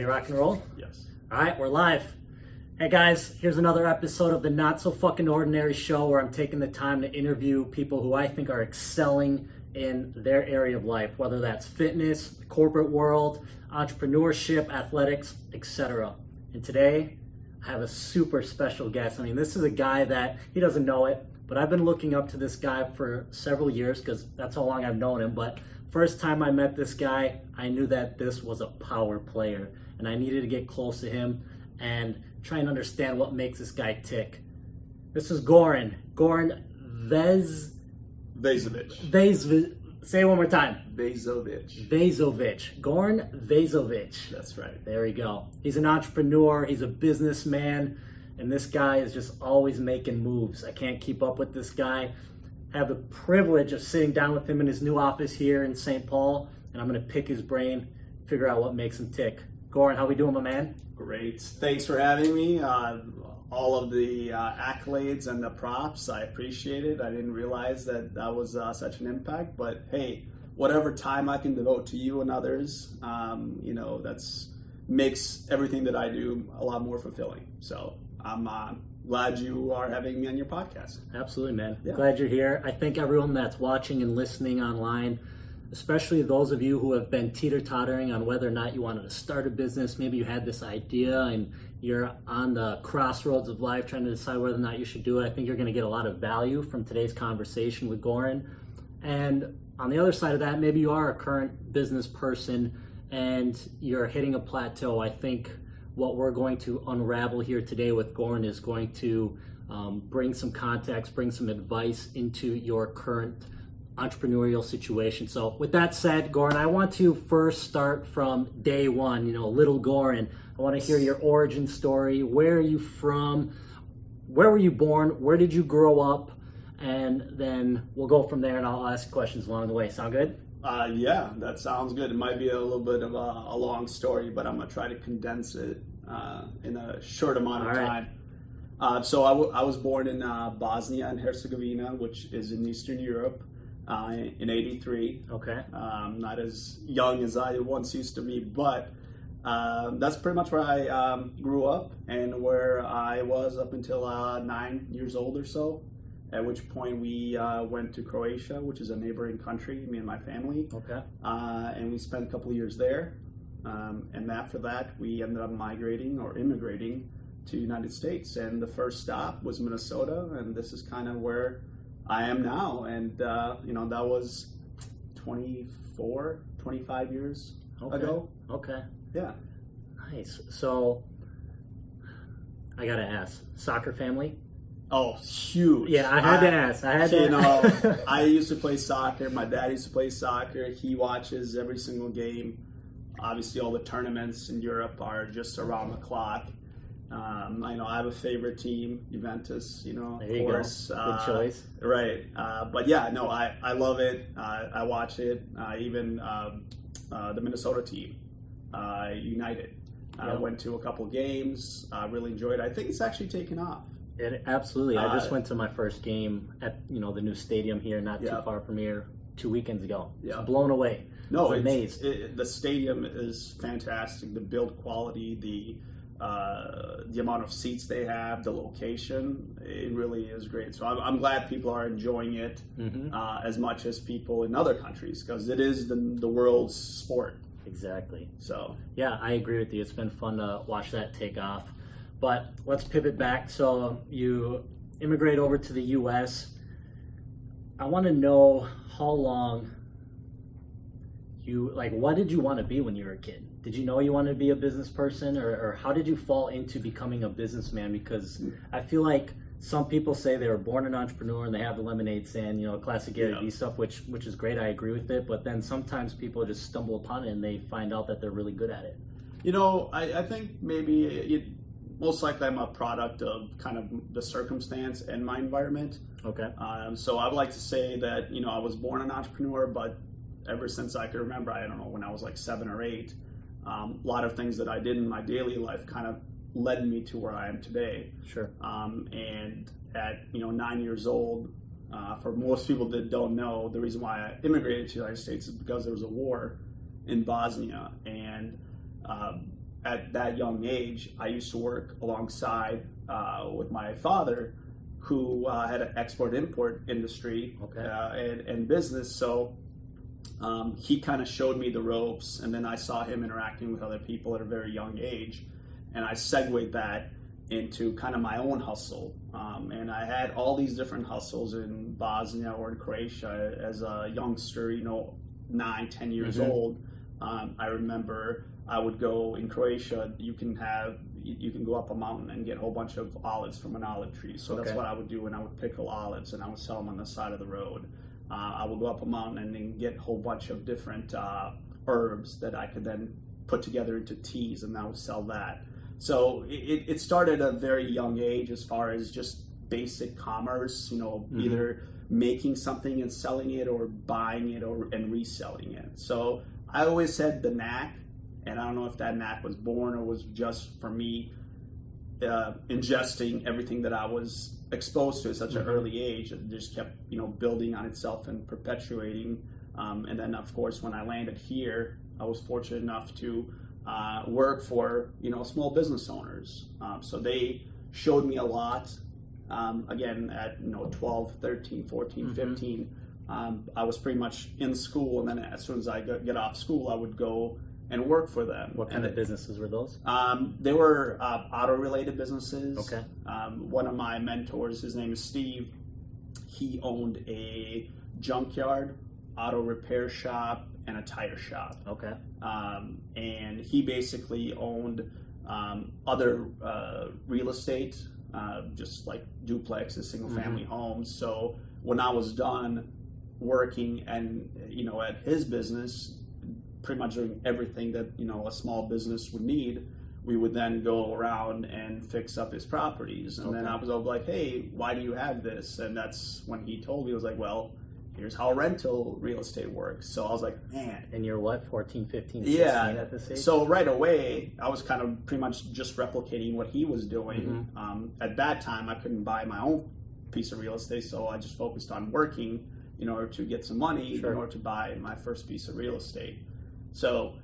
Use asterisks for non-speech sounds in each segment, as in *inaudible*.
Ready, rock and roll? Yes. All right, we're live. Hey guys, here's another episode of the Not So Fucking Ordinary Show where I'm taking the time to interview people who I think are excelling in their area of life, whether that's fitness, corporate world, entrepreneurship, athletics, etc. And today, I have a super special guest. I mean, this is a guy that he doesn't know it, but I've been looking up to this guy for several years because that's how long I've known him. But first time I met this guy, I knew that this was a power player, and I needed to get close to him and try and understand what makes this guy tick. This is Goran. Goran Vez Vejzovic. Vez. Say it one more time. Vejzovic. Vejzovic. Goran Vejzovic. That's right. There we go. He's an entrepreneur, he's a businessman, and this guy is just always making moves. I can't keep up with this guy. I have the privilege of sitting down with him in his new office here in St. Paul, and I'm going to pick his brain, figure out what makes him tick. Goran, how are we doing, my man? Great. Thanks for having me. Uh, all of the uh, accolades and the props, I appreciate it. I didn't realize that that was uh, such an impact, but hey, whatever time I can devote to you and others, um, you know, that's makes everything that I do a lot more fulfilling. So I'm uh, glad you are having me on your podcast. Absolutely, man. Yeah. Glad you're here. I think everyone that's watching and listening online, especially those of you who have been teeter tottering on whether or not you wanted to start a business, maybe you had this idea and you're on the crossroads of life trying to decide whether or not you should do it. I think you're going to get a lot of value from today's conversation with Goran. And on the other side of that, maybe you are a current business person and you're hitting a plateau. I think what we're going to unravel here today with Goran is going to um, bring some context, bring some advice into your current entrepreneurial situation. So, with that said, Goran, I want to first start from day one. You know, little Goran. I want to hear your origin story. Where are you from? Where were you born? Where did you grow up? And then we'll go from there, and I'll ask questions along the way. Sound good? Uh, yeah, that sounds good. It might be a little bit of a, a long story, but I'm gonna try to condense it uh, in a short amount of All right. time. Uh, so I, w- I was born in uh, Bosnia and Herzegovina, which is in Eastern Europe, uh, in '83. Okay. Um, not as young as I once used to be, but um, that's pretty much where I um, grew up and where I was up until uh, nine years old or so. At which point we uh, went to Croatia, which is a neighboring country, me and my family Okay. uh, and we spent a couple of years there. Um, and after that, we ended up migrating or immigrating to the United States. And the first stop was Minnesota, and this is kind of where I am now. And uh, you know, that was 24, 25 years Okay. ago. Okay. Yeah. Nice. So, I gotta ask, soccer family? Oh, huge. Yeah, I had to ask. I had to. you know, *laughs* I used to play soccer. My dad used to play soccer. He watches every single game. Obviously, all the tournaments in Europe are just around the clock. Um, I know I have a favorite team, Juventus. You know, There of you go. course. Good Uh, choice. Right, uh, but yeah, no, I, I love it. Uh, I watch it. Uh, even um, uh, the Minnesota team, uh, United. I Yeah. went to a couple games. I really enjoyed it. I think it's actually taken off. It, absolutely. I just went to my first game at you know the new stadium here, not Yeah. too far from here, two weekends ago. Yeah. Blown away. No, amazed. it, the stadium is fantastic. The build quality, the uh, the amount of seats they have, the location, it really is great. So I'm, I'm glad people are enjoying it hmm uh, as much as people in other countries because it is the, the world's sport. Exactly. So Yeah, I agree with you. It's been fun to watch that take off. But let's pivot back. So you immigrate over to the U.S. I want to know how long you like. What did you want to be when you were a kid? Did you know you wanted to be a business person, or, or how did you fall into becoming a businessman? Because I feel like some people say they were born an entrepreneur and they have the lemonade stand, you know, classic Gary Yeah. Vee stuff, which which is great. I agree with it. But then sometimes people just stumble upon it and they find out that they're really good at it. you know, I, I think maybe it, most likely I'm a product of kind of the circumstance and my environment. Okay. Um, so I would like to say that you know I was born an entrepreneur, but ever since I can remember, I don't know when I was like seven or eight, um, a lot of things that I did in my daily life kind of led me to where I am today. Sure. Um, and at you know nine years old, uh, for most people that don't know, the reason why I immigrated to the United States is because there was a war in Bosnia, and um, at that young age, I used to work alongside uh, with my father, who uh, had an export import industry Okay. uh, and, and business. So um, he kind of showed me the ropes, and then I saw him interacting with other people at a very young age, and I segued that into kind of my own hustle. Um, and I had all these different hustles in Bosnia or in Croatia as a youngster, you know, nine, ten years Mhm. old. Um, I remember I would go in Croatia. You can have you you can go up a mountain and get a whole bunch of olives from an olive tree. So that's what I would do, and I would pickle olives and I would sell them on the side of the road. Uh, I would go up a mountain and then get a whole bunch of different uh, herbs that I could then put together into teas, and I would sell that. So it, it started at a very young age as far as just basic commerce, you know, Mhm. either making something and selling it or buying it or and reselling it. So I always had the knack, and I don't know if that knack was born or was just for me uh, ingesting everything that I was exposed to at such an Mhm. early age. It just kept, you know, building on itself and perpetuating. Um, and then, of course, when I landed here, I was fortunate enough to uh, work for, you know, small business owners. Um, so they showed me a lot. Um, again, at, you know, 12, 13, 14, Mhm. 15, um, I was pretty much in school. And then as soon as I got, get off school, I would go and work for them. What kind and of businesses were those? um, they were uh, auto-related businesses. Okay. Um, one of my mentors, his name is Steve. He owned a junkyard, auto repair shop, and a tire shop. Okay. Um, and he basically owned um, other uh, real estate, uh, just like duplexes, single-family homes. So when I was done working and you know at his business, pretty much doing everything that you know a small business would need, we would then go around and fix up his properties. And then I was all like, "Hey, why do you have this?" And that's when he told me, "I was like, well." Here's how rental real estate works. So I was like, man, And you're what, 14, 15, 16 yeah. at this age? So right away, I was kind of pretty much just replicating what he was doing. Mm-hmm. Um, at that time, I couldn't buy my own piece of real estate, so I just focused on working in order to get some money Sure. in order to buy my first piece of real estate. So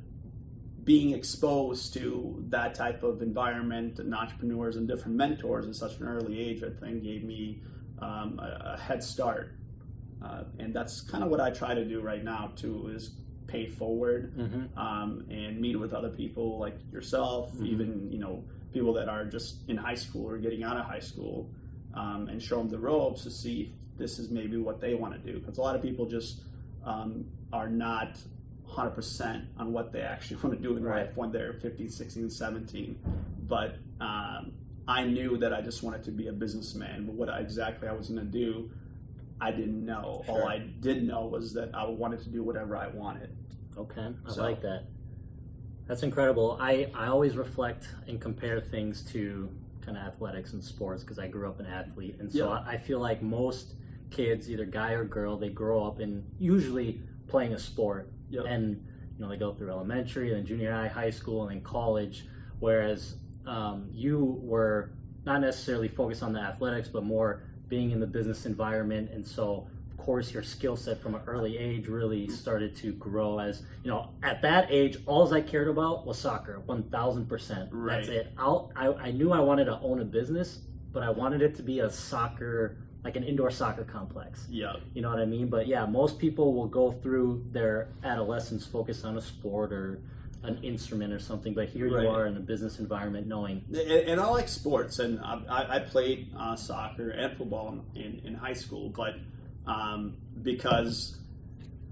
being exposed to that type of environment and entrepreneurs and different mentors at such an early age, I think, gave me um, a, a head start. Uh, and that's kind of what I try to do right now too is pay forward Mhm. um, and meet with other people like yourself, even you know people that are just in high school or getting out of high school, um, and show them the ropes to see if this is maybe what they want to do. Because a lot of people just um, are not 100% on what they actually *laughs* want to do in Right. life when they're 15, 16, 17. But um, I knew that I just wanted to be a businessman. But what I, exactly I was going to do, I didn't know. All I did know was that I wanted to do whatever I wanted. Okay, I So- like that. That's incredible. I, I always reflect and compare things to kind of athletics and sports because I grew up an athlete. And so Yeah. I, I feel like most kids, either guy or girl, they grow up in usually playing a sport. Yeah. And, you know, they go through elementary, then junior high, high school, and then college. Whereas um, you were not necessarily focused on the athletics, but more being in the business environment. And so, of course, your skill set from an early age really started to grow as, you know, at that age, all I cared about was soccer, 1000%. That's it. I'll, I, I knew I wanted to own a business, but I wanted it to be a soccer, like an indoor soccer complex. Yeah. You know what I mean? But yeah, most people will go through their adolescence focused on a sport or an instrument or something. But here Right. you are in a business environment knowing. And, and I like sports, and I, I- played uh, soccer and football in, in, high school, but um, because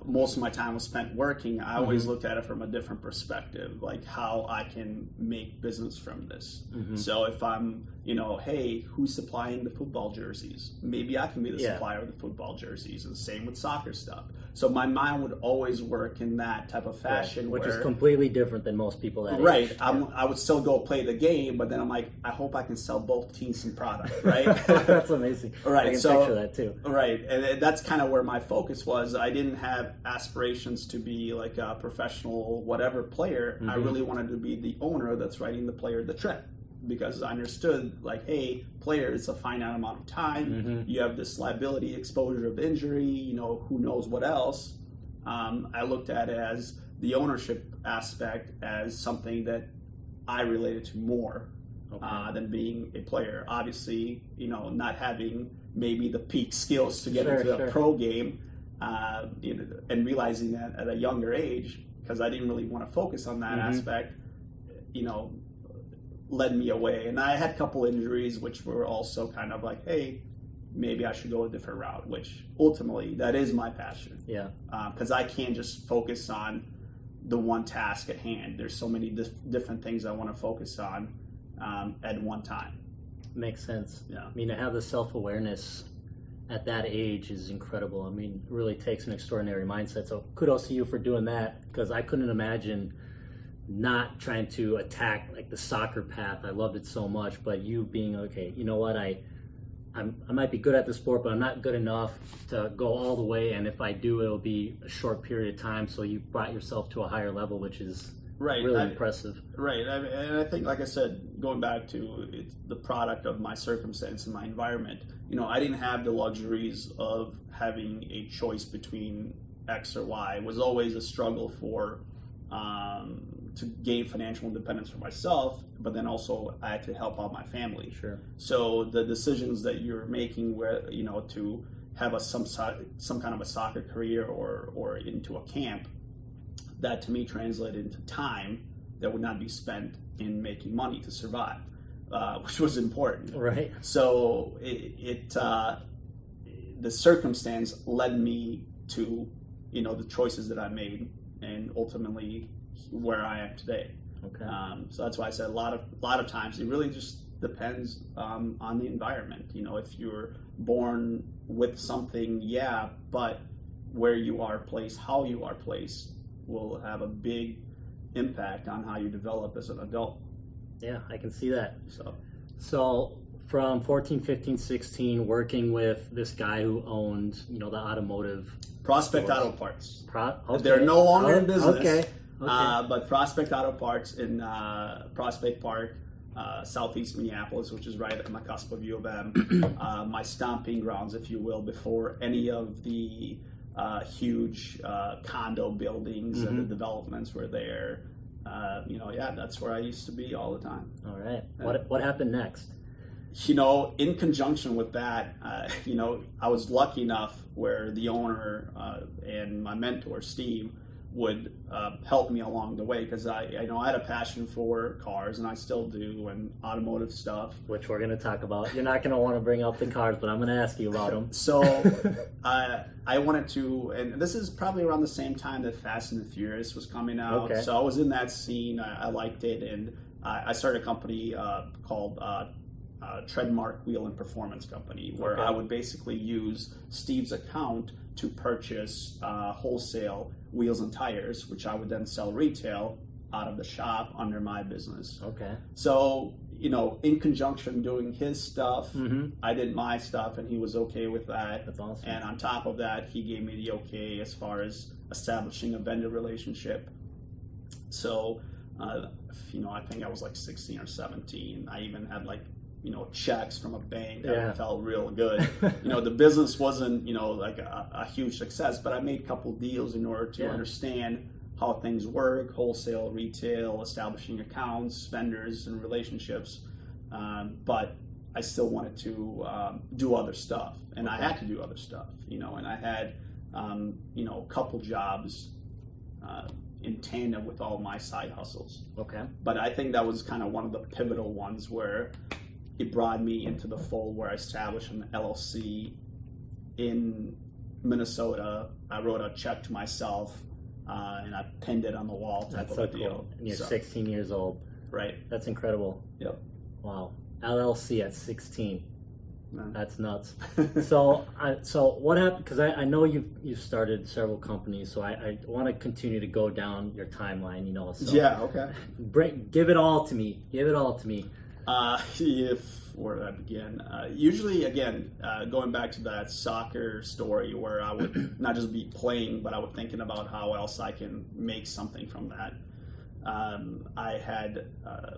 most of my time was spent working, I always looked at it from a different perspective, like how I can make business from this. Mhm. So if I'm, you know, hey, who's supplying the football jerseys? Maybe I can be the Yeah. supplier of the football jerseys, and same with soccer stuff. So my mind would always work in that type of fashion, which where, is completely different than most people that Right. I'm, I would still go play the game, but then I'm like, I hope I can sell both teams some product, *laughs* right? That's amazing. Right, I can so- picture that too. right. And that's kind of where my focus was. I didn't have aspirations to be like a professional whatever player. I Mhm. really wanted to be the owner that's writing the player the check because I understood like, hey, player, it's a finite amount of time. Mhm. You have this liability, exposure of injury. You know, who knows what else. Um, I looked at it as the ownership aspect as something that I related to more Okay. uh, than being a player. Obviously, you know, not having maybe the peak skills to get Sure, into sure. a pro game, uh, you know, and realizing that at a younger age, because I didn't really want to focus on that Mhm. aspect, you know, led me away. And I had a couple injuries, which were also kind of like, hey, maybe I should go a different route. Which ultimately, that is my passion yeah. because I can't just focus on the one task at hand. There's so many dif- different things I want to focus on um, at one time. Makes sense. Yeah. I mean, to have the self awareness at that age is incredible. I mean, it really takes an extraordinary mindset. So kudos to you for doing that because I couldn't imagine not trying to attack like the soccer path. I loved it so much, but you being okay, you know what? I I'm, I might be good at the sport, but I'm not good enough to go all the way. And if I do, it'll be a short period of time. So you brought yourself to a higher level, which is Right. really I- impressive. Right, I, and I think, like I said, going back to it's the product of my circumstance and my environment. You know, I didn't have the luxuries of having a choice between X or Y. It was always a struggle for um, to gain financial independence for myself, but then also I had to help out my family. Sure. So the decisions that you're making, where you know, to have a some some kind of a soccer career or or into a camp, that to me translated into time that would not be spent in making money to survive, uh, *laughs* which was important. Right. So it, it uh, the circumstance led me to you know the choices that I made, and ultimately where I am today. Okay. Um, so that's why I said a lot of a lot of times it really just depends um, on the environment. You know, if you're born with something, yeah, but where you are placed, how you are placed, will have a big impact on how you develop as an adult. yeah, I can see that. So So from 14, 15, 16, working with this guy who owned, you know, the automotive. Prospect Stores. Auto Parts. Pro- okay. They're no longer in Oh, business. Okay. Okay. Uh, but Prospect Auto Parts in uh, Prospect Park, uh, southeast Minneapolis, which is right on my cusp of U of M, *clears throat* uh, my stomping grounds, if you will, before any of the uh, huge uh, condo buildings and the developments were there. Uh, you know, yeah, that's where I used to be all the time. All right. What what happened next? You know, in conjunction with that, uh, you know, I was lucky enough where the owner uh, and my mentor, Steve, would uh, help me along the way because I, I know I had a passion for cars and I still do and automotive stuff. Which we're going to talk about. You're not going to want to bring up the cars, but I'm going to ask you about them. So *laughs* uh, I wanted to, and this is probably around the same time that Fast and the Furious was coming out. Okay. So I was in that scene. I, I liked it, and I, I started a company uh, called uh, uh, Treadmark Wheel and Performance Company, where Okay. I would basically use Steve's account to purchase uh, wholesale wheels and tires, which I would then sell retail out of the shop under my business. Okay. So, you know, in conjunction doing his stuff, Mm-hmm. I did my stuff and he was okay with that. That's awesome. And on top of that, he gave me the okay as far as establishing a vendor relationship. So, uh, you know, I think I was like 16 or 17. I even had like, you know, checks from a bank that Yeah. felt real good. *laughs* you know, the business wasn't, you know, like a, a huge success, but I made a couple deals in order to Yeah. understand how things work, wholesale, retail, establishing accounts, vendors, and relationships. Um, but I still wanted to um, do other stuff, and I had to do other stuff, you know. And I had, um, you know, a couple jobs uh, in tandem with all my side hustles. Okay. But I think that was kind of one of the pivotal ones where it brought me into the fold where I established an LLC in Minnesota. I wrote a check to myself uh, and I pinned it on the wall That's so deal. cool. And you're So, 16 years old. Right. That's incredible. Yep. Wow. LLC at 16. No. That's nuts. *laughs* so, I, so what happened? Because I, I know you've you've started several companies, so I, I want to continue to go down your timeline. You know, so Yeah, okay. *laughs* bring, give it all to me. Give it all to me. Uh, *laughs* if where did I begin? Uh, usually, again, uh, going back to that soccer story where I would *clears throat* not just be playing, but I would thinking about how else I can make something from that. Um, I had uh,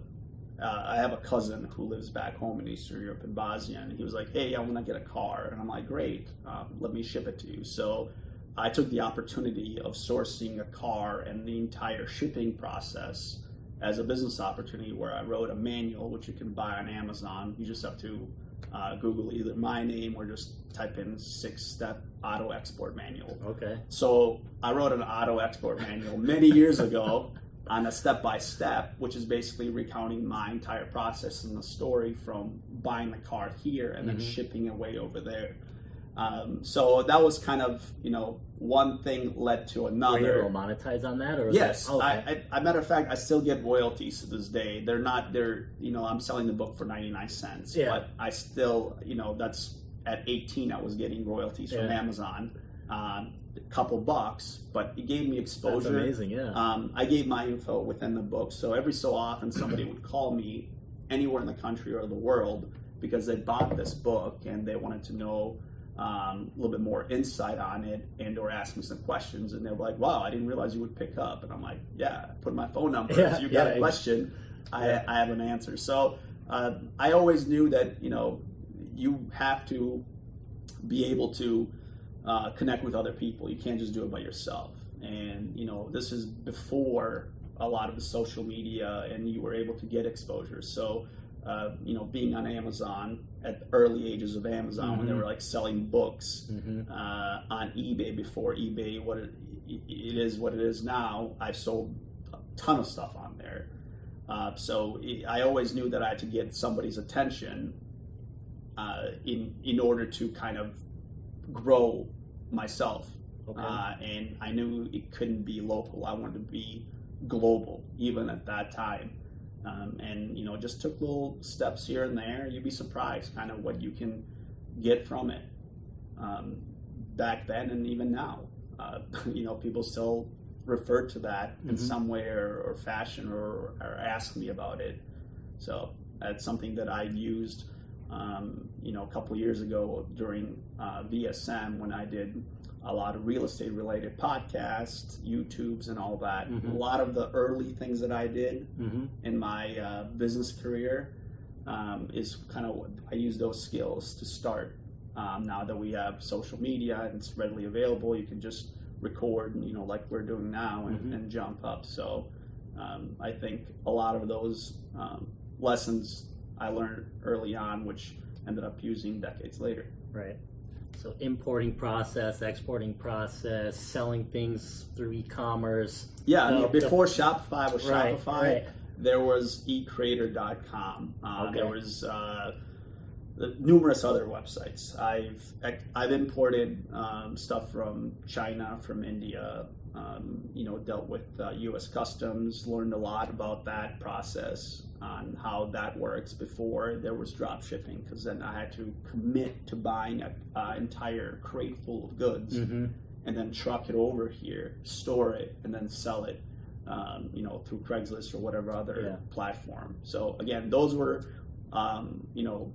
uh, I have a cousin who lives back home in Eastern Europe in Bosnia, and he was like, "Hey, I want to get a car," and I'm like, "Great, um, let me ship it to you." So I took the opportunity of sourcing a car and the entire shipping process as a business opportunity where I wrote a manual, which you can buy on Amazon. You just have to uh, Google either my name or just type in six step auto export manual. Okay. So I wrote an auto export manual many years ago *laughs* on a step by step, which is basically recounting my entire process and the story from buying the car here and then shipping it way over there. Um, so that was kind of, you know, one thing led to Were you another. able to monetize on that, or Yes, that- okay. I, I, matter of fact, I still get royalties to this day. They're not, they're, you know, I'm selling the book for 99 cents, Yeah. but I still, you know, that's at 18, I was getting royalties from Amazon, um, a couple bucks, but it gave me That's exposure. amazing. Yeah. Um, I gave my info within the book, so every so often somebody would call me anywhere in the country or the world because they bought this book and they wanted to know um, a little bit more insight on it and or ask me some questions and they were like, "Wow, I didn't realize you would pick up." And I'm like, "Yeah, put my phone number. Yeah, if you got yeah, a question, I, yeah. I have an answer." So uh, I always knew that you know you have to be able to uh, connect with other people. You can't just do it by yourself. And you know, this is before a lot of the social media, and you were able to get exposure. So, uh, you know, being on Amazon at the early ages of Amazon when they Mhm. were like selling books Mhm. uh, on eBay before eBay what it, it is what it is now. I've sold a ton of stuff on there. Uh, so it, I always knew that I had to get somebody's attention uh, in in order to kind of grow myself. Okay. Uh, and I knew it couldn't be local. I wanted to be global, even at that time. Um, and you know, just took little steps here and there. You'd be surprised, kind of what you can get from it. Um, back then and even now, uh, *laughs* you know, people still refer to that in Mhm. some way or, or fashion, or, or ask me about it. So that's something that I used, um, you know, a couple years ago during uh, VSM when I did a lot of real estate related podcasts, YouTubes, and all that. Mhm. A lot of the early things that I did Mhm. in my uh, business career um, is kind of what I use those skills to start. Um, now that we have social media and it's readily available, you can just record, and, you know, like we're doing now, and, Mhm. and jump up. So um, I think a lot of those um, lessons I learned early on, which ended up using decades later. Right. So importing process, exporting process, selling things through e-commerce. Yeah, I mean, No, the- before Shopify was Right, Shopify, right. there was eCrater.com. Uh, Okay. There was uh, numerous other websites. I've I've imported um, stuff from China, from India. Um, you know, dealt with uh, U.S. Customs. Learned a lot about that process on how that works before there was drop shipping. Because then I had to commit to buying an entire crate full of goods Mm-hmm. and then truck it over here, store it, and then sell it, um, you know, through Craigslist or whatever other Yeah. platform. So again, those were, um, you know,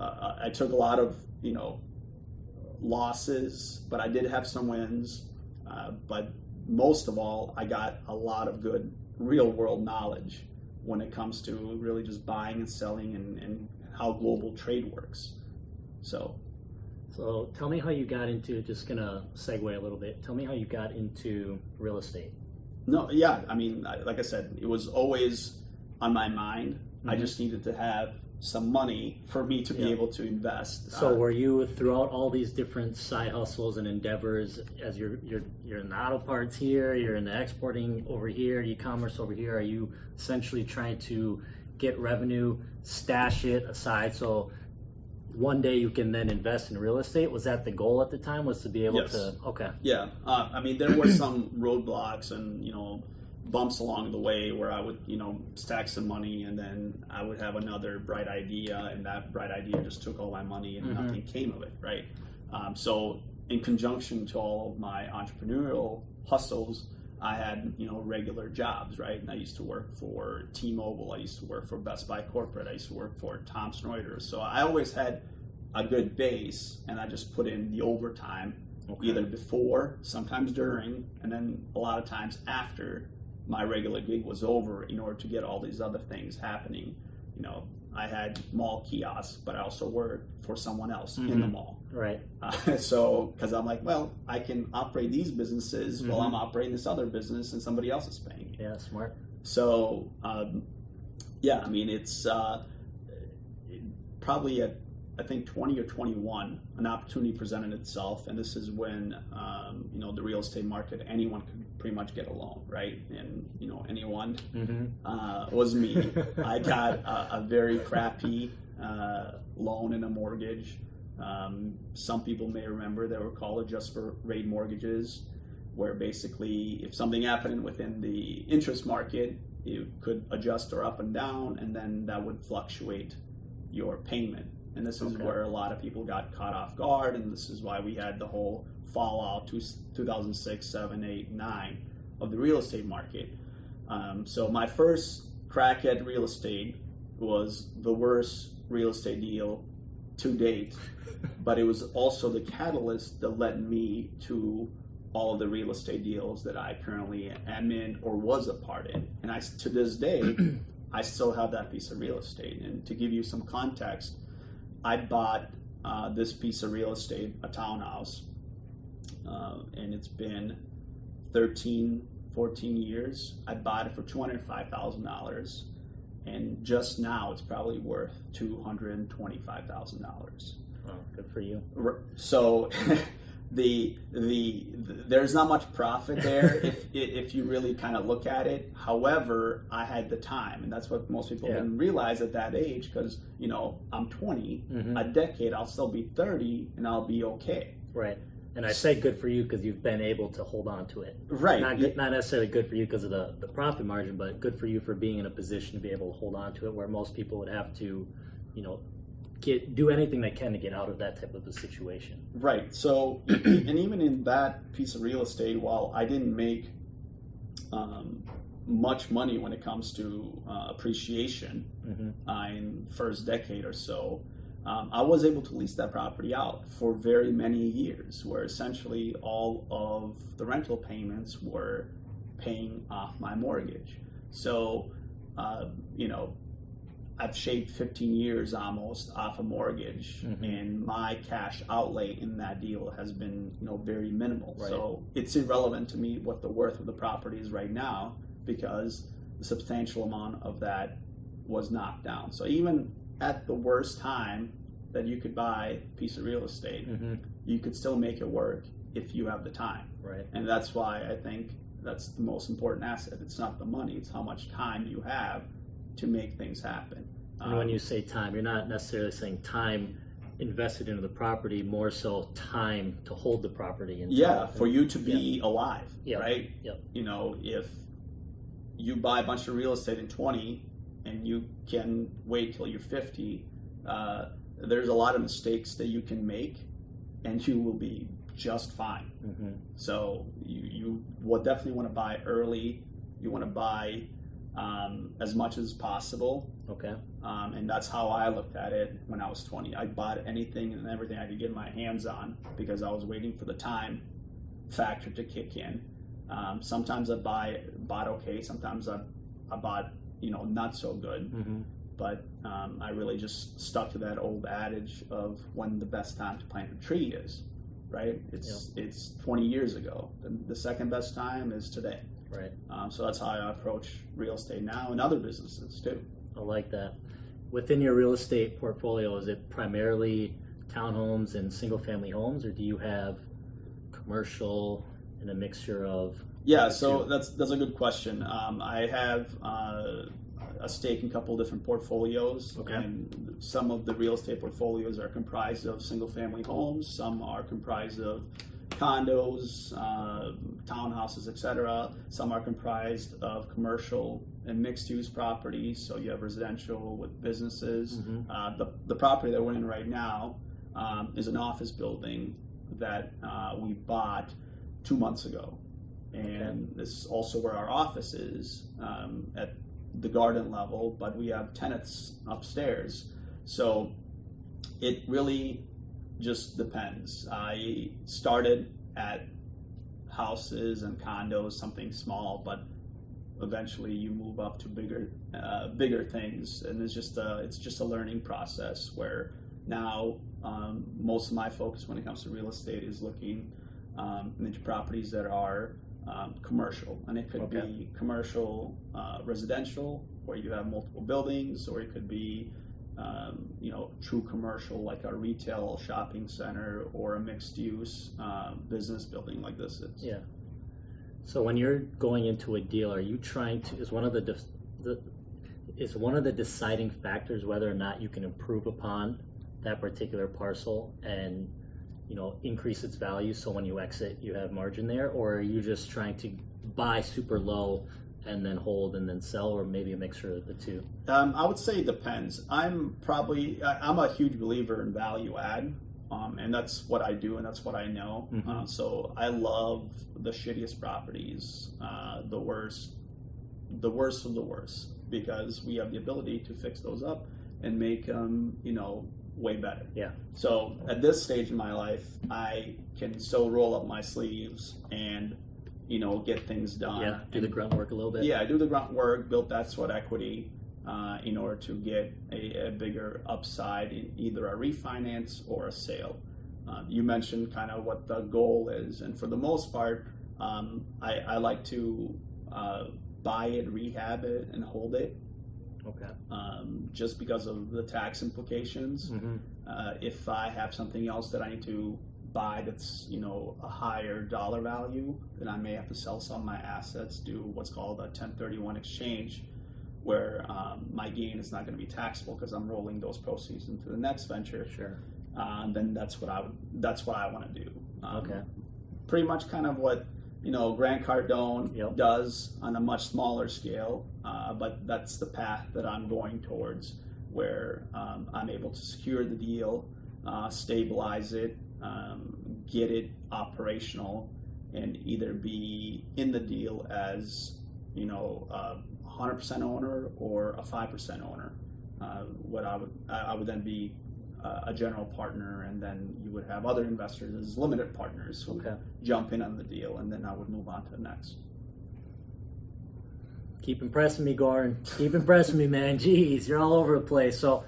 uh, I took a lot of, you know, losses, but I did have some wins. Uh, but most of all, I got a lot of good real world knowledge when it comes to really just buying and selling and, and how global trade works. So So tell me how you got into. Just gonna segue a little bit. Tell me how you got into real estate. No, yeah. I mean, like I said, it was always on my mind. I Mhm. just needed to have some money for me to be Yeah. able to invest. So Uh, were you throughout all these different side hustles and endeavors as you're you're you're in the auto parts here, you're in the exporting over here, e-commerce over here, are you essentially trying to get revenue, stash it aside so one day you can then invest in real estate? Was that the goal at the time? Was to be able Yes. to okay. yeah, uh, I mean, there were some *clears throat* roadblocks and you know bumps along the way where I would you know stack some money and then I would have another bright idea and that bright idea just took all my money and Mhm. nothing came of it, right? Um, so in conjunction to all of my entrepreneurial hustles, I had you know regular jobs, right? And I used to work for T-Mobile, I used to work for Best Buy corporate, I used to work for Thomson Reuters. So I always had a good base, and I just put in the overtime Okay. either before, sometimes during, and then a lot of times after my regular gig was over in order to get all these other things happening. You know, I had mall kiosks, but I also worked for someone else in the Mhm. mall. Right. Uh, *laughs* so, because I'm like, well, I can operate these businesses while Mhm. I'm operating this other business and somebody else is paying. Yeah, smart. So, um, yeah, I mean, it's uh, probably at I think 20 or 21, an opportunity presented itself, and this is when um, you know the real estate market, anyone could pretty much get a loan, right? And you know, anyone Mm-hmm. uh, was me. *laughs* I got a, a very crappy uh, loan and a mortgage. Um, some people may remember they were called adjustable rate mortgages, where basically if something happened within the interest market, you could adjust or up and down, and then that would fluctuate your payment. And this is Okay. where a lot of people got caught off guard, and this is why we had the whole fallout to 2006, 7, 8, 9 of the real estate market. Um, so my first crack at real estate was the worst real estate deal to date, *laughs* but it was also the catalyst that led me to all of the real estate deals that I currently am in or was a part in. And I, to this day, *clears throat* I still have that piece of real estate. And to give you some context, I bought uh, this piece of real estate, a townhouse, uh, and it's been 13, 14 years. I bought it for $205,000, and just now it's probably worth $225,000. Oh, good for you. So *laughs* the, the the there's not much profit there *laughs* if if you really kind of look at it. However, I had the time, and that's what most people Yeah. didn't realize at that age because you know I'm 20, Mhm. a decade I'll still be 30, and I'll be okay. Right. And I say good for you because you've been able to hold on to it. Right. Not, good, not necessarily good for you because of the, the profit margin, but good for you for being in a position to be able to hold on to it where most people would have to, you know, get do anything they can to get out of that type of a situation. Right. So, *clears throat* and even in that piece of real estate, while I didn't make um, much money when it comes to uh, appreciation Mm-hmm. uh, in first decade or so, um, I was able to lease that property out for very many years, where essentially all of the rental payments were paying off my mortgage. So, uh, you know, I've shaved 15 years almost off a mortgage, Mhm. and my cash outlay in that deal has been, you know, very minimal. Right. So it's irrelevant to me what the worth of the property is right now because the substantial amount of that was knocked down. So even at the worst time that you could buy a piece of real estate, Mm-hmm. you could still make it work if you have the time. Right. And that's why I think that's the most important asset. It's not the money, it's how much time you have to make things happen. And when Um, you say time, you're not necessarily saying time invested into the property, more so time to hold the property. And yeah, for you to be alive, Yeah. right? Yep. You know, if you buy a bunch of real estate in 20 and you can wait till you're 50, uh, there's a lot of mistakes that you can make and you will be just fine. hmm So you, you will definitely want to buy early. You want to buy um, as much as possible. Okay. Um, and that's how I looked at it when I was 20. I bought anything and everything I could get my hands on because I was waiting for the time factor to kick in. Um, sometimes I buy bought okay. Sometimes I, I bought you know not so good. hmm But um, I really just stuck to that old adage of when the best time to plant a tree is. Right? It's it's 20 years ago. The, the second best time is today. Right. Um, so that's how I approach real estate now and other businesses too. I like that. Within your real estate portfolio, is it primarily townhomes and single family homes, or do you have commercial and a mixture of? Yeah, so two? that's that's a good question. Um, I have uh, a stake in a couple different portfolios, Okay. and some of the real estate portfolios are comprised of single-family homes. Some are comprised of condos, uh, townhouses, etc. Some are comprised of commercial and mixed-use properties. So you have residential with businesses. Mhm. Uh, the the property that we're in right now um, is an office building that uh, we bought two months ago and this is also where our office is um, at the garden level, but we have tenants upstairs. So it really just depends. I started at houses and condos, something small, but eventually you move up to bigger, uh, bigger things, and it's just a, it's just a learning process where now um, most of my focus when it comes to real estate is looking um, into properties that are um, commercial, and it could Okay. be commercial uh, residential, where you have multiple buildings, or it could be um, you know true commercial, like a retail shopping center or a mixed use uh, business building like this is. Yeah. So when you're going into a deal, are you trying to is one of the, def- the is one of the deciding factors whether or not you can improve upon that particular parcel and you know increase its value so when you exit you have margin there or are you just trying to buy super low and then hold and then sell or maybe a mixture of the two Um, I would say it depends. I'm probably I'm a huge believer in value add, um, and that's what I do and that's what I know. Mhm. Uh, so I love the shittiest properties, uh, the worst, the worst of the worst, because we have the ability to fix those up and make them, you know, way better. yeah So at this stage in my life, I can still roll up my sleeves and, you know, get things done. yeah do the And- grunt work a little bit yeah, I do the grunt work, build that sweat equity uh, in order to get a, a bigger upside in either a refinance or a sale. Uh, you mentioned kind of what the goal is, and for the most part, um, I, I like to uh, buy it, rehab it, and hold it. okay Um, just because of the tax implications. hmm Uh, if I have something else that I need to buy that's you know a higher dollar value, then I may have to sell some of my assets, do what's called a 1031 exchange, where um, my gain is not going to be taxable because I'm rolling those proceeds into the next venture. sure Uh, then that's what I would that's what I want to do. Um, okay Pretty much kind of what you know Grant Cardone Yep. does on a much smaller scale, uh, but that's the path that I'm going towards, where um, I'm able to secure the deal, uh, stabilize it, um, get it operational, and either be in the deal as you know a 100% owner or a 5% owner. Uh, what I would I would then be uh, a general partner, and then you would have other investors as limited partners who okay jump in on the deal, and then I would move on to the next. Keep impressing me, Goran. Keep impressing me, man. Jeez, you're all over the place. So,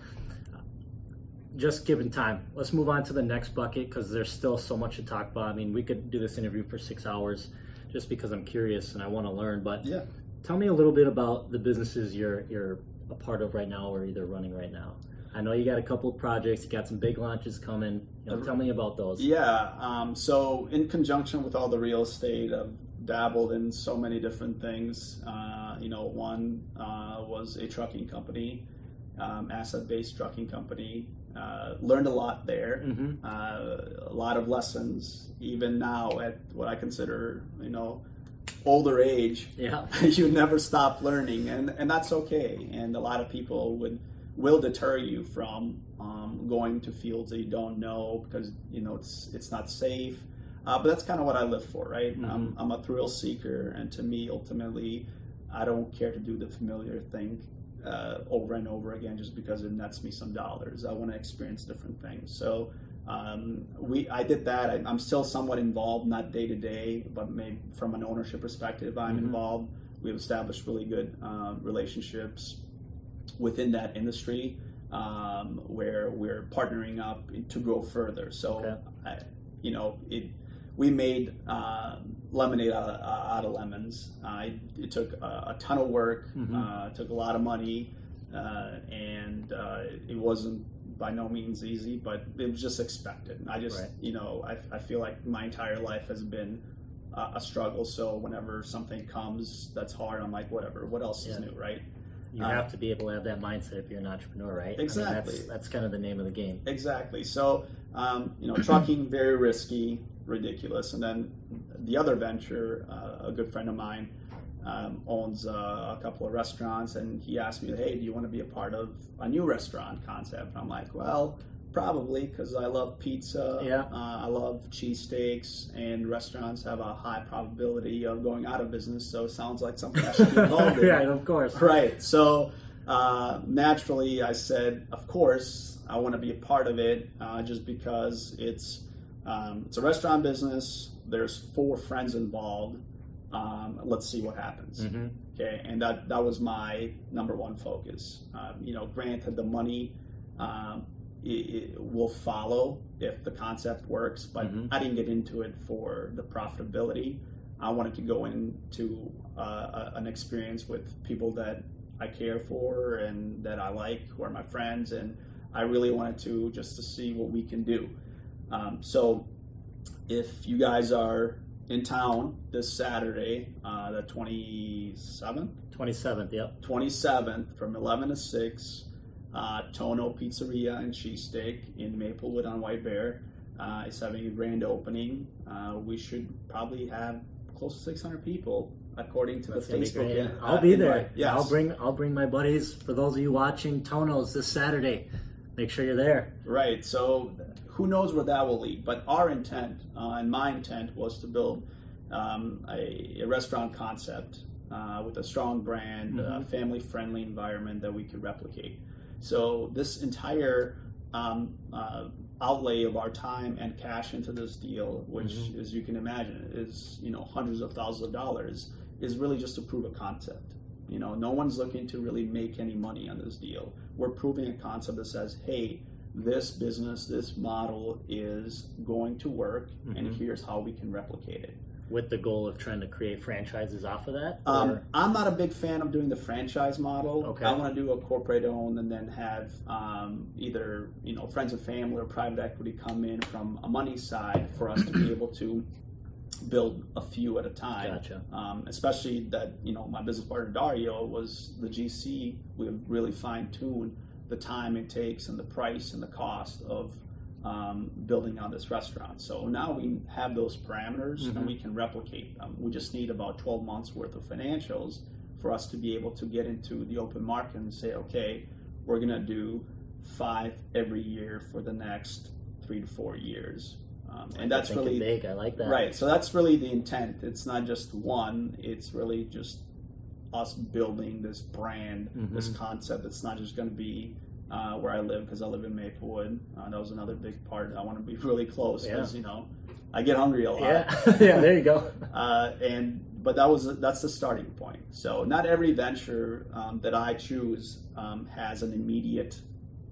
just given time, let's move on to the next bucket because there's still so much to talk about. I mean, we could do this interview for six hours just because I'm curious and I want to learn. But Yeah. tell me a little bit about the businesses you're you're a part of right now or either running right now. I know you got a couple of projects, you got some big launches coming. You know, tell me about those. Yeah. Um, so, in conjunction with all the real estate, I've dabbled in so many different things. Uh, you know, one uh, was a trucking company, um, asset-based trucking company. Uh, learned a lot there. hmm Uh, a lot of lessons, even now at what I consider, you know, older age. Yeah. *laughs* you never stop learning, and and that's okay. And a lot of people would will deter you from um, going to fields that you don't know because you know it's it's not safe. Uh, but that's kind of what I live for, right? I'm, I'm a thrill seeker, and to me, ultimately, I don't care to do the familiar thing uh, over and over again just because it nets me some dollars. I want to experience different things. So um, we, I did that. I, I'm still somewhat involved, not day to day, but maybe from an ownership perspective, I'm Mhm. involved. We've established really good uh, relationships within that industry um, where we're partnering up to grow further. So, Okay. I, you know, it we made uh, lemonade out of, out of lemons. Uh, it took a, a ton of work, Mhm. uh, took a lot of money, uh, and uh, it wasn't by no means easy, but it was just expected. I just, Right. you know, I, I feel like my entire life has been a, a struggle. So whenever something comes that's hard, I'm like, whatever. What else is new, right? You Uh, have to be able to have that mindset if you're an entrepreneur, right? I mean, Exactly. that's, that's kind of the name of the game. Exactly. So, um, you know, trucking very risky, ridiculous, and then the other venture, uh, a good friend of mine um, owns uh, a couple of restaurants, and he asked me, "Hey, do you want to be a part of a new restaurant concept?" And I'm like, "Well." Probably because I love pizza. Yeah. Uh, I love cheesesteaks, and restaurants have a high probability of going out of business. So it sounds like something I should be *laughs* involved in. right, of course. Right. So uh, naturally, I said, of course, I want to be a part of it, uh, just because it's um, it's a restaurant business. There's four friends involved. Um, let's see what happens. hmm Okay, and that that was my number one focus. Um, you know, granted, the money um, it, it will follow if the concept works, but Mhm. I didn't get into it for the profitability. I wanted to go into uh, an experience with people that I care for and that I like, who are my friends, and I really wanted to just to see what we can do. Um, so, if you guys are in town this Saturday, uh, the 27th? 27th, yep. 27th from 11 to 6, uh, Tono Pizzeria and Cheesesteak in Maplewood on White Bear uh, is having a grand opening. Uh, we should probably have close to 600 people according to That's the be Facebook. in- I'll uh, be there. Yes. I'll bring I'll bring my buddies. For those of you watching Tonos this Saturday, make sure you're there. Right. So who knows where that will lead? But our intent uh, and my intent was to build um, a, a restaurant concept uh, with a strong brand, a family-friendly environment that we could replicate. So this entire um, uh, outlay of our time and cash into this deal, which, as you can imagine, is you know hundreds of thousands of dollars, is really just to prove a concept. You know, no one's looking to really make any money on this deal. We're proving a concept that says, hey, this business, this model is going to work, and here's how we can replicate it. With the goal of trying to create franchises off of that. Um, I'm not a big fan of doing the franchise model. Okay. I want to do a corporate owned and then have um, either you know friends and family or private equity come in from a money side for us to be able to build a few at a time. Gotcha. Um, especially that you know my business partner Dario was the GC. We have really fine tuned the time it takes and the price and the cost of um, building out this restaurant. So now we have those parameters and we can replicate them. We just need about 12 months worth of financials for us to be able to get into the open market and say, okay, we're going to do five every year for the next three to four years. Um, and that's really big. I like that. Right. So that's really the intent. It's not just one. It's really just us building this brand, this concept. It's not just going to be uh, where I live because I live in Maplewood. Uh, that was another big part. I want to be *laughs* really close because Yeah. you know I get hungry a lot. Yeah. *laughs* yeah. There you go. *laughs* Uh, and but that was that's the starting point. So not every venture um, that I choose um, has an immediate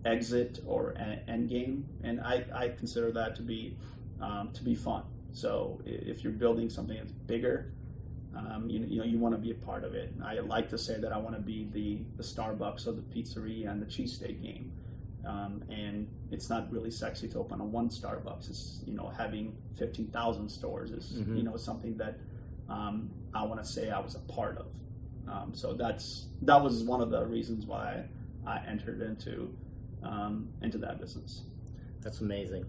exit or an end game, and I, I consider that to be um, to be fun. So if you're building something that's bigger, um, you, you know you want to be a part of it. I like to say that I want to be the the Starbucks of the pizzeria and the cheesesteak game. Um, and it's not really sexy to open a one Starbucks. It's you know having fifteen thousand stores is you know something that um, I want to say I was a part of. Um, so that's that was one of the reasons why I entered into um, into that business. That's amazing.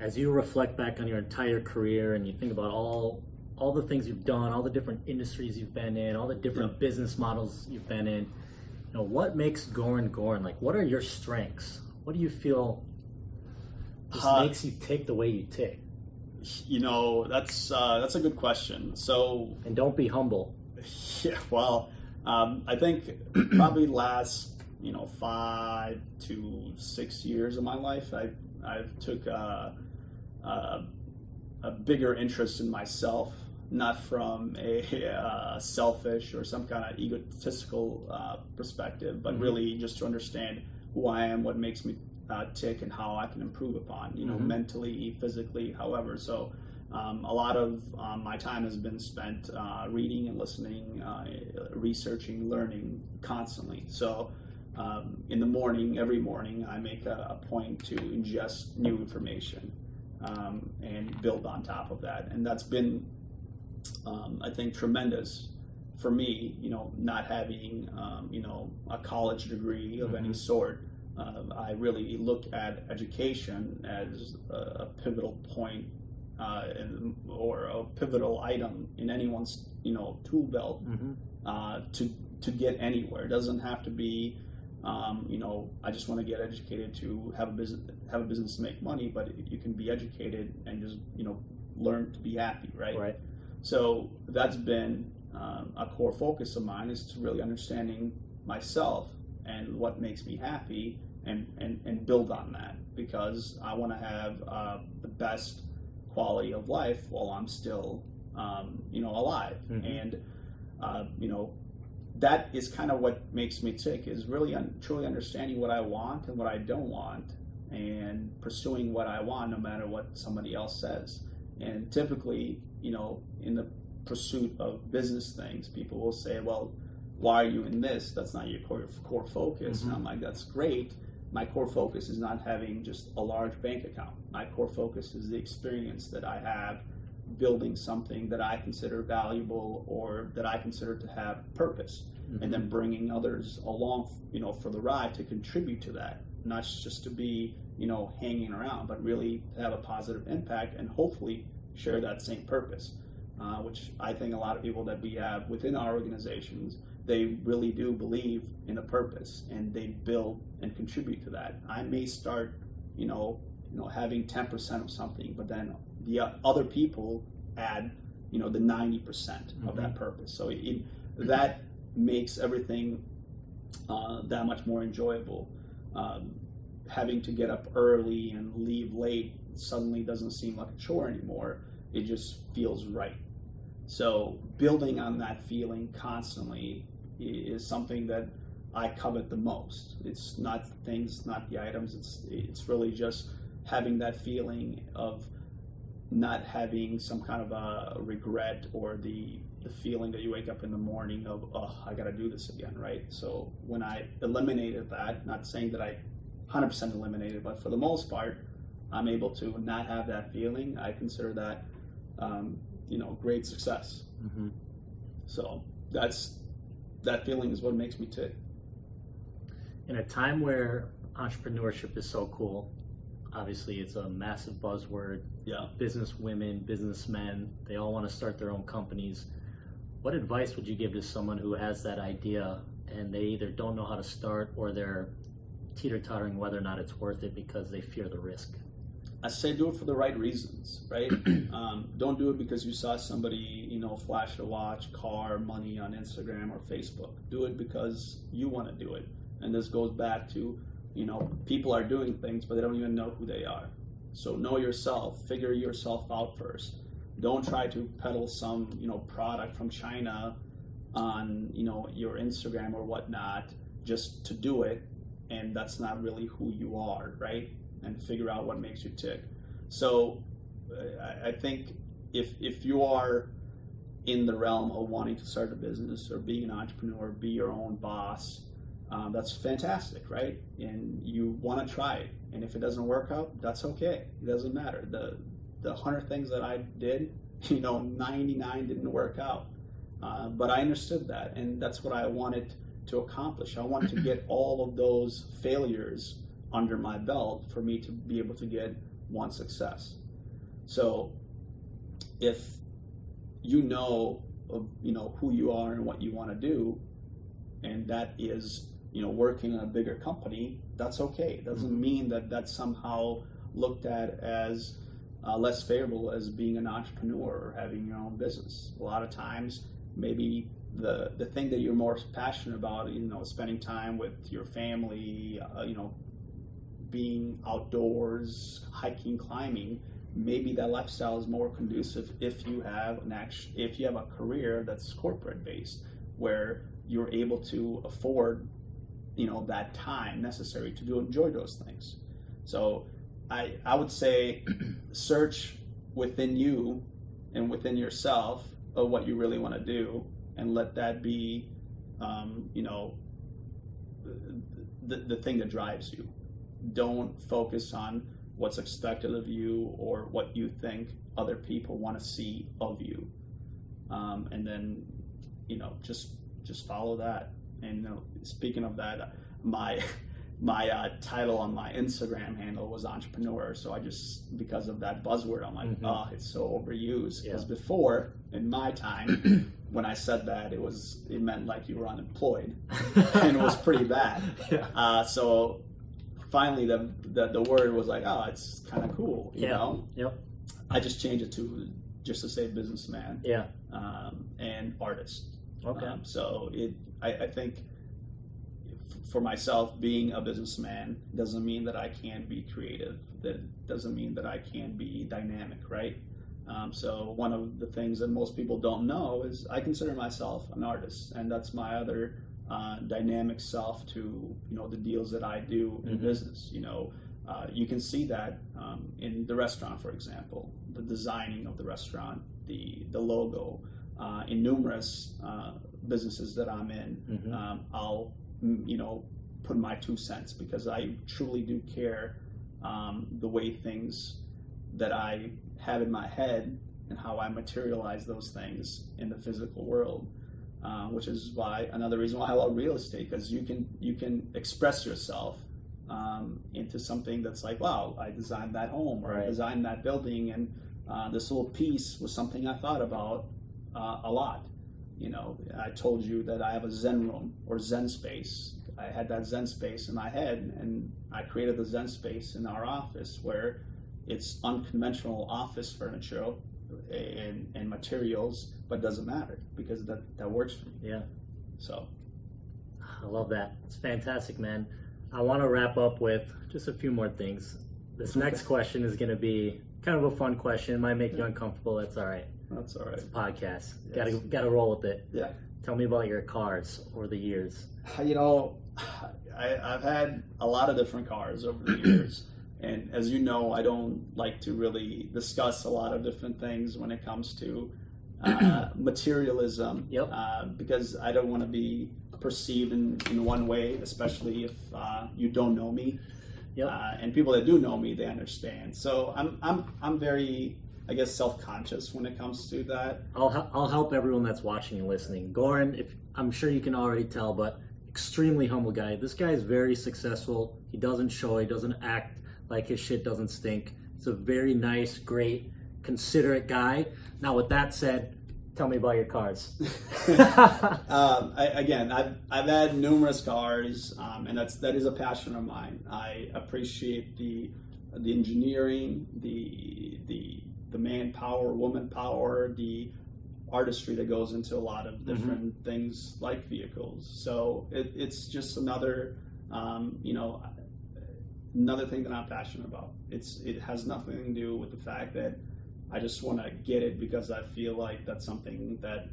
As you reflect back on your entire career and you think about all all the things you've done, all the different industries you've been in, all the different Yeah. business models you've been in, you know, what makes Goran Goran? Like, what are your strengths? What do you feel just Uh, makes you tick the way you tick? You know that's uh, that's a good question. So And don't be humble. *laughs* Yeah, well, um, I think *clears throat* probably last you know five to six years of my life, I I took a, a, a bigger interest in myself, not from a uh, selfish or some kind of egotistical uh, perspective, but really just to understand who I am, what makes me uh, tick, and how I can improve upon, you know, mentally, physically, however. So. Um, a lot of um, my time has been spent uh, reading and listening, uh, researching, learning constantly. So, um, in the morning, every morning, I make a, a point to ingest new information um, and build on top of that. And that's been, um, I think, tremendous for me. You know, not having um, you know a college degree of any sort. Uh, I really look at education as a, a pivotal point uh, in, or a pivotal item in anyone's you know tool belt uh, to to get anywhere. It doesn't have to be um, you know I just want to get educated to have a business have a business to make money, but you can be educated and just you know learn to be happy, right? Right. So that's been um, a core focus of mine is to really understanding myself and what makes me happy and, and, and build on that because I want to have uh, the best quality of life while I'm still, um, you know, alive. And, uh, you know, that is kind of what makes me tick is really un- truly understanding what I want and what I don't want and pursuing what I want no matter what somebody else says. And typically, you know, in the pursuit of business things, people will say, "Well, why are you in this? That's not your core core focus." And I'm mm-hmm. like, "That's great." My core focus is not having just a large bank account. My core focus is the experience that I have building something that I consider valuable or that I consider to have purpose, and then mm-hmm. bringing others along, you know, for the ride to contribute to that, not just to be, you know, hanging around, but really to have a positive impact and hopefully share that same purpose. Uh, which I think a lot of people that we have within our organizations, they really do believe in a purpose and they build and contribute to that. I may start, you know, you know, having 10% of something, but then the other people add, you know, the 90% of that purpose. So it, that makes everything uh, that much more enjoyable. Um, having to get up early and leave late suddenly doesn't seem like a chore anymore. It just feels right. So building on that feeling constantly is something that I covet the most. It's not things, not the items. It's it's really just having that feeling of not having some kind of a regret or the the feeling that you wake up in the morning of oh I got to do this again, right? So when I eliminated that, not saying that I 100% eliminated, but for the most part, I'm able to not have that feeling. I consider that um, you know great success. Mhm. So that's that feeling is what makes me tick. In a time where entrepreneurship is so cool, obviously it's a massive buzzword. Yeah. Business women, businessmen, they all want to start their own companies. What advice would you give to someone who has that idea and they either don't know how to start or they're teeter tottering whether or not it's worth it because they fear the risk? I say do it for the right reasons, right? *clears throat* um, don't do it because you saw somebody, you know, flash a watch, car, money on Instagram or Facebook. Do it because you want to do it. And this goes back to, you know, people are doing things, but they don't even know who they are. So know yourself, figure yourself out first. Don't try to peddle some, you know, product from China on, you know, your Instagram or whatnot just to do it. And that's not really who you are, right? And figure out what makes you tick. So uh, I- I think if if you are in the realm of wanting to start a business or being an entrepreneur, be your own boss, um, that's fantastic, right? And you want to try it, and if it doesn't work out, that's okay. It doesn't matter. The the hundred things that I did, *laughs* you know, ninety nine didn't work out, uh, but I understood that, and that's what I wanted to accomplish. I wanted to get *clears throat* all of those failures under my belt for me to be able to get one success. So if you know of, you know who you are and what you want to do and that is you know working in a bigger company that's okay. It doesn't mean that that's somehow looked at as uh, less favorable as being an entrepreneur or having your own business. A lot of times maybe the the thing that you're more passionate about you know spending time with your family uh, you know being outdoors, hiking, climbing, maybe that lifestyle is more conducive if you have an action, if you have a career that's corporate based, where you're able to afford, you know, that time necessary to do enjoy those things. So, I I would say, *clears throat* search within you and within yourself of what you really want to do, and let that be, um, you know, the, the thing that drives you don't focus on what's expected of you or what you think other people want to see of you um, and then you know just just follow that and you know, speaking of that my *laughs* my uh, title on my instagram handle was entrepreneur so i just because of that buzzword i'm like Mhm. oh it's so overused Yeah. because before in my time *clears throat* when i said that it was it meant like you were unemployed *laughs* and it was pretty bad yeah. uh, so finally, the, the the word was like, oh, it's kind of cool, you Yeah. know. Yep. I just changed it to just to say businessman Yeah. um, and artist. Okay. Um, so it, I, I think, for myself, being a businessman doesn't mean that I can't be creative. That doesn't mean that I can't be dynamic, right? Um, so one of the things that most people don't know is I consider myself an artist, and that's my other uh, dynamic self to you know the deals that I do in Mhm. business. You know, uh, you can see that um, in the restaurant, for example, the designing of the restaurant, the the logo, uh, in numerous uh, businesses that I'm in, Mhm. um, I'll mm, you know put my two cents because I truly do care um, the way things that I have in my head and how I materialize those things in the physical world. Uh, which is why another reason why I love real estate because you can you can express yourself um, into something that's like wow I designed that home or I designed that building and uh, this little piece was something I thought about uh, a lot. You know, I told you that I have a Zen room or Zen space. I had that Zen space in my head, and I created the Zen space in our office where it's unconventional office furniture and, and materials, but doesn't matter because that, that works for me. Yeah. So, I love that. It's fantastic, man. I want to wrap up with just a few more things. This next question is going to be kind of a fun question. It might make you uncomfortable. That's all right. that's all right. It's a Podcast. Yes. Got to got to roll with it. Yeah. Tell me about your cars over the years. You know, I, I've had a lot of different cars over the years. And as you know, I don't like to really discuss a lot of different things when it comes to uh, *clears throat* materialism. Yep. Uh, because I don't want to be perceived in, in one way, especially if uh, you don't know me. Yep. Uh, and people that do know me, they understand. So I'm, I'm, I'm very, I guess, self conscious when it comes to that. I'll I'll help everyone that's watching and listening. Goran, if I'm sure you can already tell, but extremely humble guy. This guy is very successful. He doesn't show. He doesn't act like his shit doesn't stink. He's a very nice, great, considerate guy. Now, with that said, tell me about your cars. *laughs* *laughs* um, I, again, I've, I've had numerous cars, um, and that's that is a passion of mine. I appreciate the the engineering, the the the manpower, woman power, the artistry that goes into a lot of different things like vehicles. So it, it's just another, um, you know, another thing that I'm passionate about. It's it has nothing to do with the fact that I just want to get it because I feel like that's something that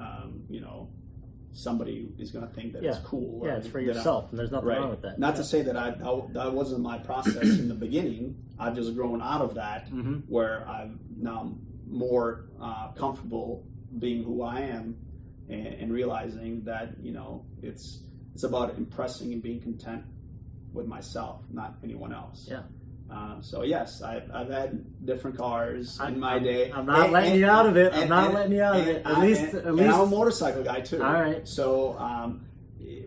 um, you know somebody is going to think that it's Yeah. cool. or yeah, it's for I- yourself, and there's nothing right. wrong with that. Not to say that I that, that wasn't my process in the beginning. I've just grown out of that hmm where I'm now more uh, comfortable being who I am and, and realizing that you know it's it's about impressing and being content with myself, not anyone else. Yeah. Um, so yes, I've, I've had different cars I'm- in my I'm- day. I'm not letting you out of it. I'm not letting you out of it. At I- least- and- at and least- I'm a motorcycle guy too. All right. So um,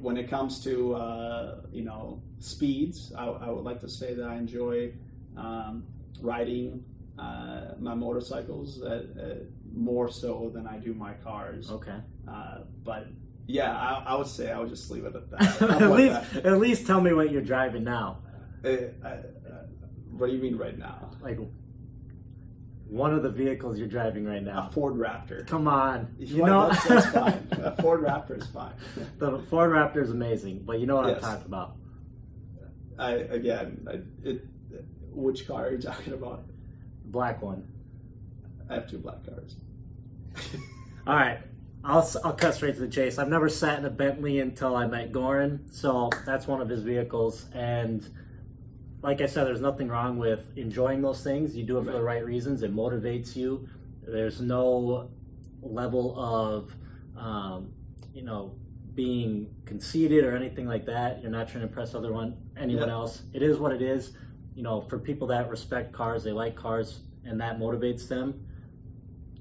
when it comes to uh, you know speeds, I, I would like to say that I enjoy um, riding uh, my motorcycles uh, uh, more so than I do my cars. Okay. Uh, but yeah, I, I would say I would just leave it at that. *laughs* At least, that? at least tell me what you're driving now. Uh, uh, what do you mean right now? Like one of the vehicles you're driving right A now. Ford Raptor. Come on, you know that's, that's *laughs* fine. A Ford Raptor is fine. the Ford Raptor is amazing, but you know what Yes. I'm talking about. I again, I, it, which car are you talking about? Black one. I have two black cars. All right, I'll I'll cut straight to the chase. I've never sat in a Bentley until I met Goran, so that's one of his vehicles. And like I said, there's nothing wrong with enjoying those things. You do it for the right reasons. It motivates you. There's no level of, um, you know, being conceited or anything like that. You're not trying to impress other one anyone Yeah. else. It is what it is. You know, for people that respect cars, they like cars, and that motivates them.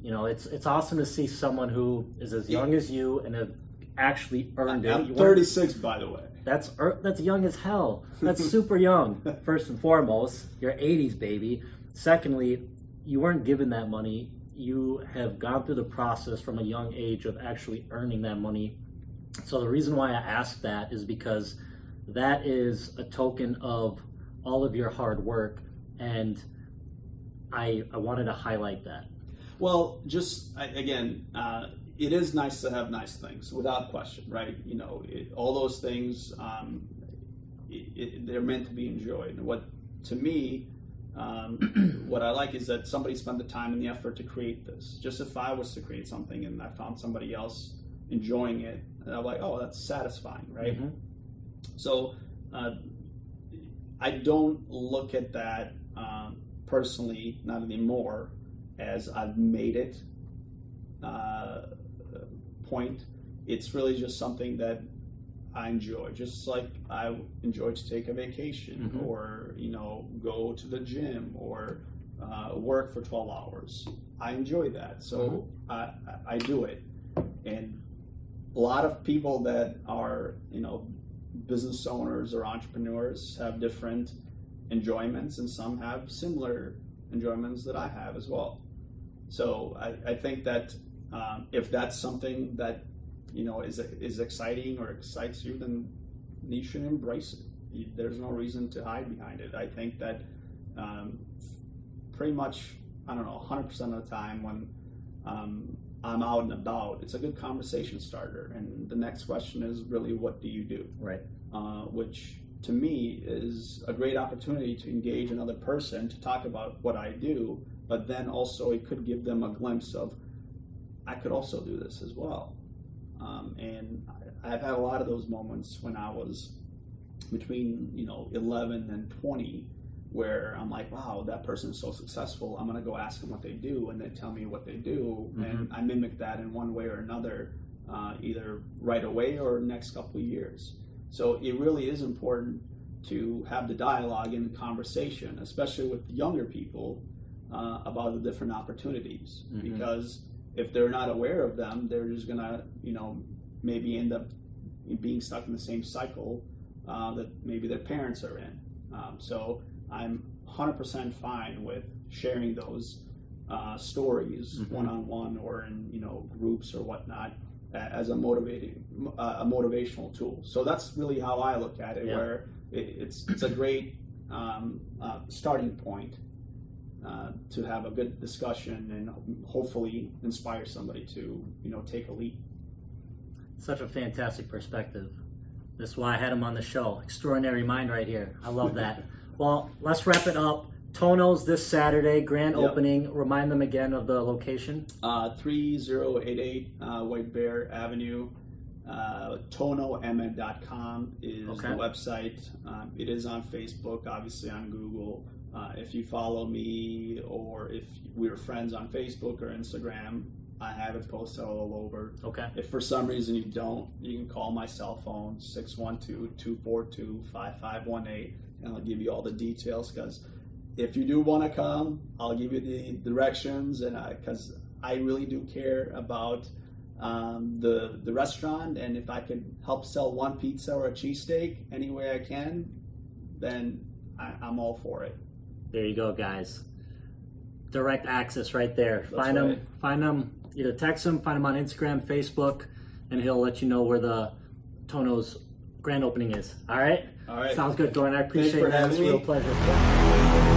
You know, it's it's awesome to see someone who is as young as you and have actually earned it. I'm weren't- 36, by the way. that's er, that's young as hell. *laughs* That's super young. First and foremost, you're 80s baby. Secondly, you weren't given that money. You have gone through the process from a young age of actually earning that money. So the reason why I ask that is because that is a token of all of your hard work, and I I wanted to highlight that. Well, just again, uh, it is nice to have nice things, without question, right? You know, it, all those things, um, it, it, they're meant to be enjoyed. And what, to me, um, *clears throat* what I like is that somebody spent the time and the effort to create this. Just if I was to create something and I found somebody else enjoying it, I'm like, oh, that's satisfying, right? Mhm. So uh, I don't look at that um, personally, not anymore, as I've made it. uh, point. It's really just something that I enjoy, just like I enjoy to take a vacation Mhm. or you know go to the gym or uh, work for twelve hours. I enjoy that, so I, I I do it, and a lot of people that are you know business owners or entrepreneurs have different enjoyments, and some have similar enjoyments that I have as well. So I, I think that um, if that's something that you know is is exciting or excites you, then you should embrace it. There's no reason to hide behind it. I think that um, pretty much I don't know 100 percent of the time when um, I'm out and about, it's a good conversation starter. And the next question is really, what do you do? Right. uh, which to me is a great opportunity to engage another person to talk about what I do, but then also it could give them a glimpse of I could also do this as well. Um, and I- I've had a lot of those moments when I was between you know 11 and 20 where I'm like, wow, that person is so successful. I'm gonna go ask them what they do, and they tell me what they do, and I mimic that in one way or another, uh, either right away or next couple of years. So it really is important to have the dialogue and the conversation, especially with younger people, uh, about the different opportunities. Mhm. Because if they're not aware of them, they're just gonna, you know, maybe end up being stuck in the same cycle uh, that maybe their parents are in. Um, so I'm 100% fine with sharing those uh, stories one on one or in you know groups or whatnot as a motivating uh, a motivational tool. So that's really how I look at it. Yeah. Where it, it's it's a great um, uh, starting point uh, to have a good discussion and hopefully inspire somebody to you know take a leap. Such a fantastic perspective. That's why I had him on the show. Extraordinary mind right here. I love that. *laughs* well, let's wrap it up. Tono's this Saturday, grand Yep. opening. Remind them again of the location. Uh, 3088 uh, White Bear Avenue. Uh, TonoMN.com is Okay. the website. Um, it is on Facebook, obviously on Google. Uh, if you follow me or if we're friends on Facebook or Instagram, I have it posted all over. Okay. If for some reason you don't, you can call my cell phone 612-242-5518 and I'll give you all the details because if you do want to come, I'll give you the directions and because I, really do care about um, the the restaurant and if I can help sell one pizza or a cheesesteak any way I can, then I, I'm all for it. There you go, guys. Direct access right there. That's find him. Find him. Either text him, find him on Instagram, Facebook, and he'll let you know where the Tono's grand opening is. All right. All right. Sounds good, Dorian. I appreciate for it. It's a real pleasure.